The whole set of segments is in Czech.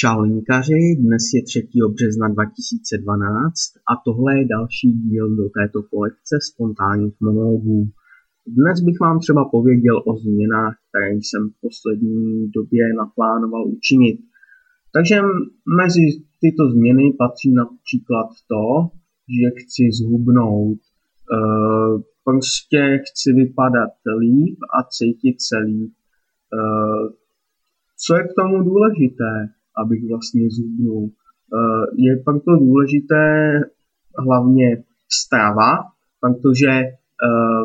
Čau linkaři, dnes je 3. března 2012 a tohle je další díl do této kolekce spontánních monologů. Dnes bych vám třeba pověděl o změnách, které jsem v poslední době naplánoval učinit. Takže mezi tyto změny patří například to, že chci zhubnout. E, prostě chci vypadat líp a cítit se líp. E, co je k tomu důležité? Abych vlastně zhubnul. Eh, je proto důležité hlavně strava, protože eh,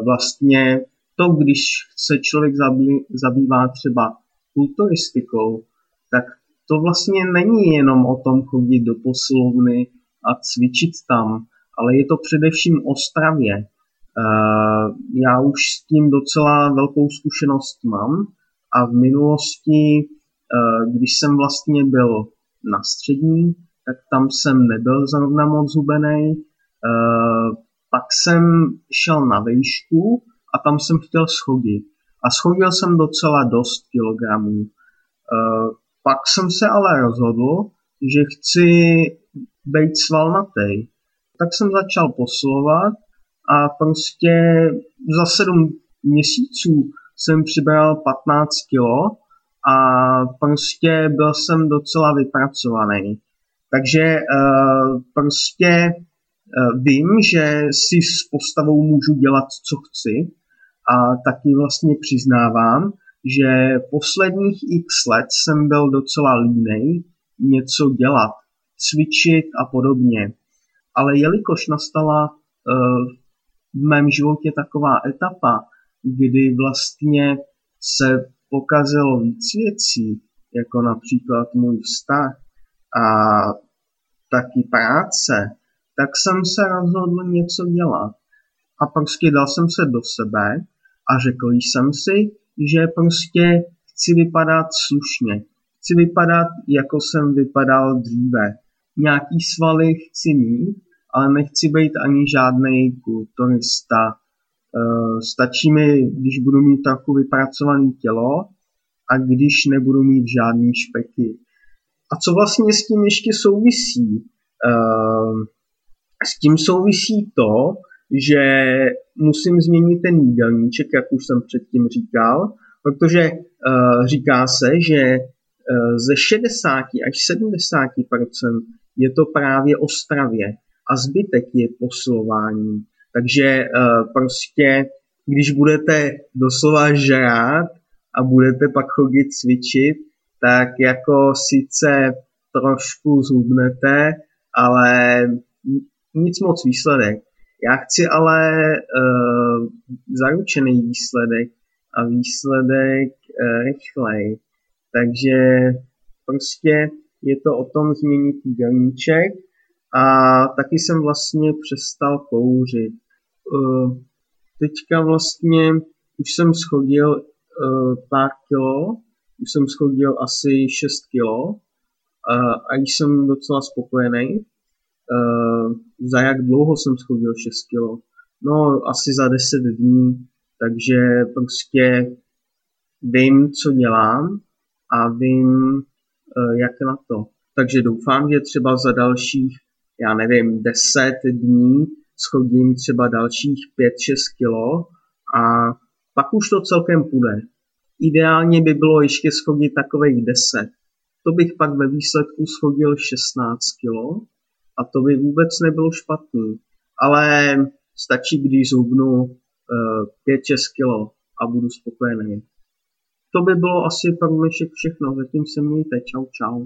vlastně to, když se člověk zabý, zabývá třeba kulturistikou, tak to vlastně není jenom o tom chodit do posilovny a cvičit tam, ale je to především o stravě. Eh, já už s tím docela velkou zkušenost mám a v minulosti když jsem vlastně byl na střední, tak tam jsem nebyl zrovna moc zubený. Eh, pak jsem šel na výšku a tam jsem chtěl schodit. A schodil jsem docela dost kilogramů. Eh, pak jsem se ale rozhodl, že chci být svalnatý. Tak jsem začal posilovat a prostě za sedm měsíců jsem přibral 15 kilo a prostě byl jsem docela vypracovaný. Takže uh, prostě uh, vím, že si s postavou můžu dělat, co chci a taky vlastně přiznávám, že posledních x let jsem byl docela línej něco dělat, cvičit a podobně. Ale jelikož nastala uh, v mém životě taková etapa, kdy vlastně se pokazilo víc věcí, jako například můj vztah a taky práce, tak jsem se rozhodl něco dělat. A prostě dal jsem se do sebe a řekl jsem si, že prostě chci vypadat slušně. Chci vypadat, jako jsem vypadal dříve. Nějaký svaly chci mít, ale nechci být ani žádný kulturista, stačí mi, když budu mít trochu vypracované tělo a když nebudu mít žádný špeky. A co vlastně s tím ještě souvisí? Eh, s tím souvisí to, že musím změnit ten jídelníček, jak už jsem předtím říkal, protože uh, říká se, že ze 60 až 70 je to právě o stravě a zbytek je posilování. Takže uh, prostě, když budete doslova žrát a budete pak chodit cvičit, tak jako sice trošku zhubnete, ale nic moc výsledek. Já chci ale uh, zaručený výsledek a výsledek uh, rychlej. Takže prostě je to o tom změnit jídelníček a taky jsem vlastně přestal kouřit. Eh, teďka vlastně už jsem schodil uh, pár kilo, už jsem schodil asi 6 kilo uh, a jsem docela spokojený. Za jak dlouho jsem schodil 6 kilo? No, asi za 10 dní, takže prostě vím, co dělám a vím, jak na to. Takže doufám, že třeba za dalších, já nevím, 10 dní schodím třeba dalších 5-6 kilo a pak už to celkem půjde. Ideálně by bylo ještě schodit takových 10. To bych pak ve výsledku schodil 16 kilo a to by vůbec nebylo špatný. Ale stačí, když zhubnu uh, eh, 5-6 kilo a budu spokojený. To by bylo asi pro dnešek všechno. Zatím se mějte. Čau, čau.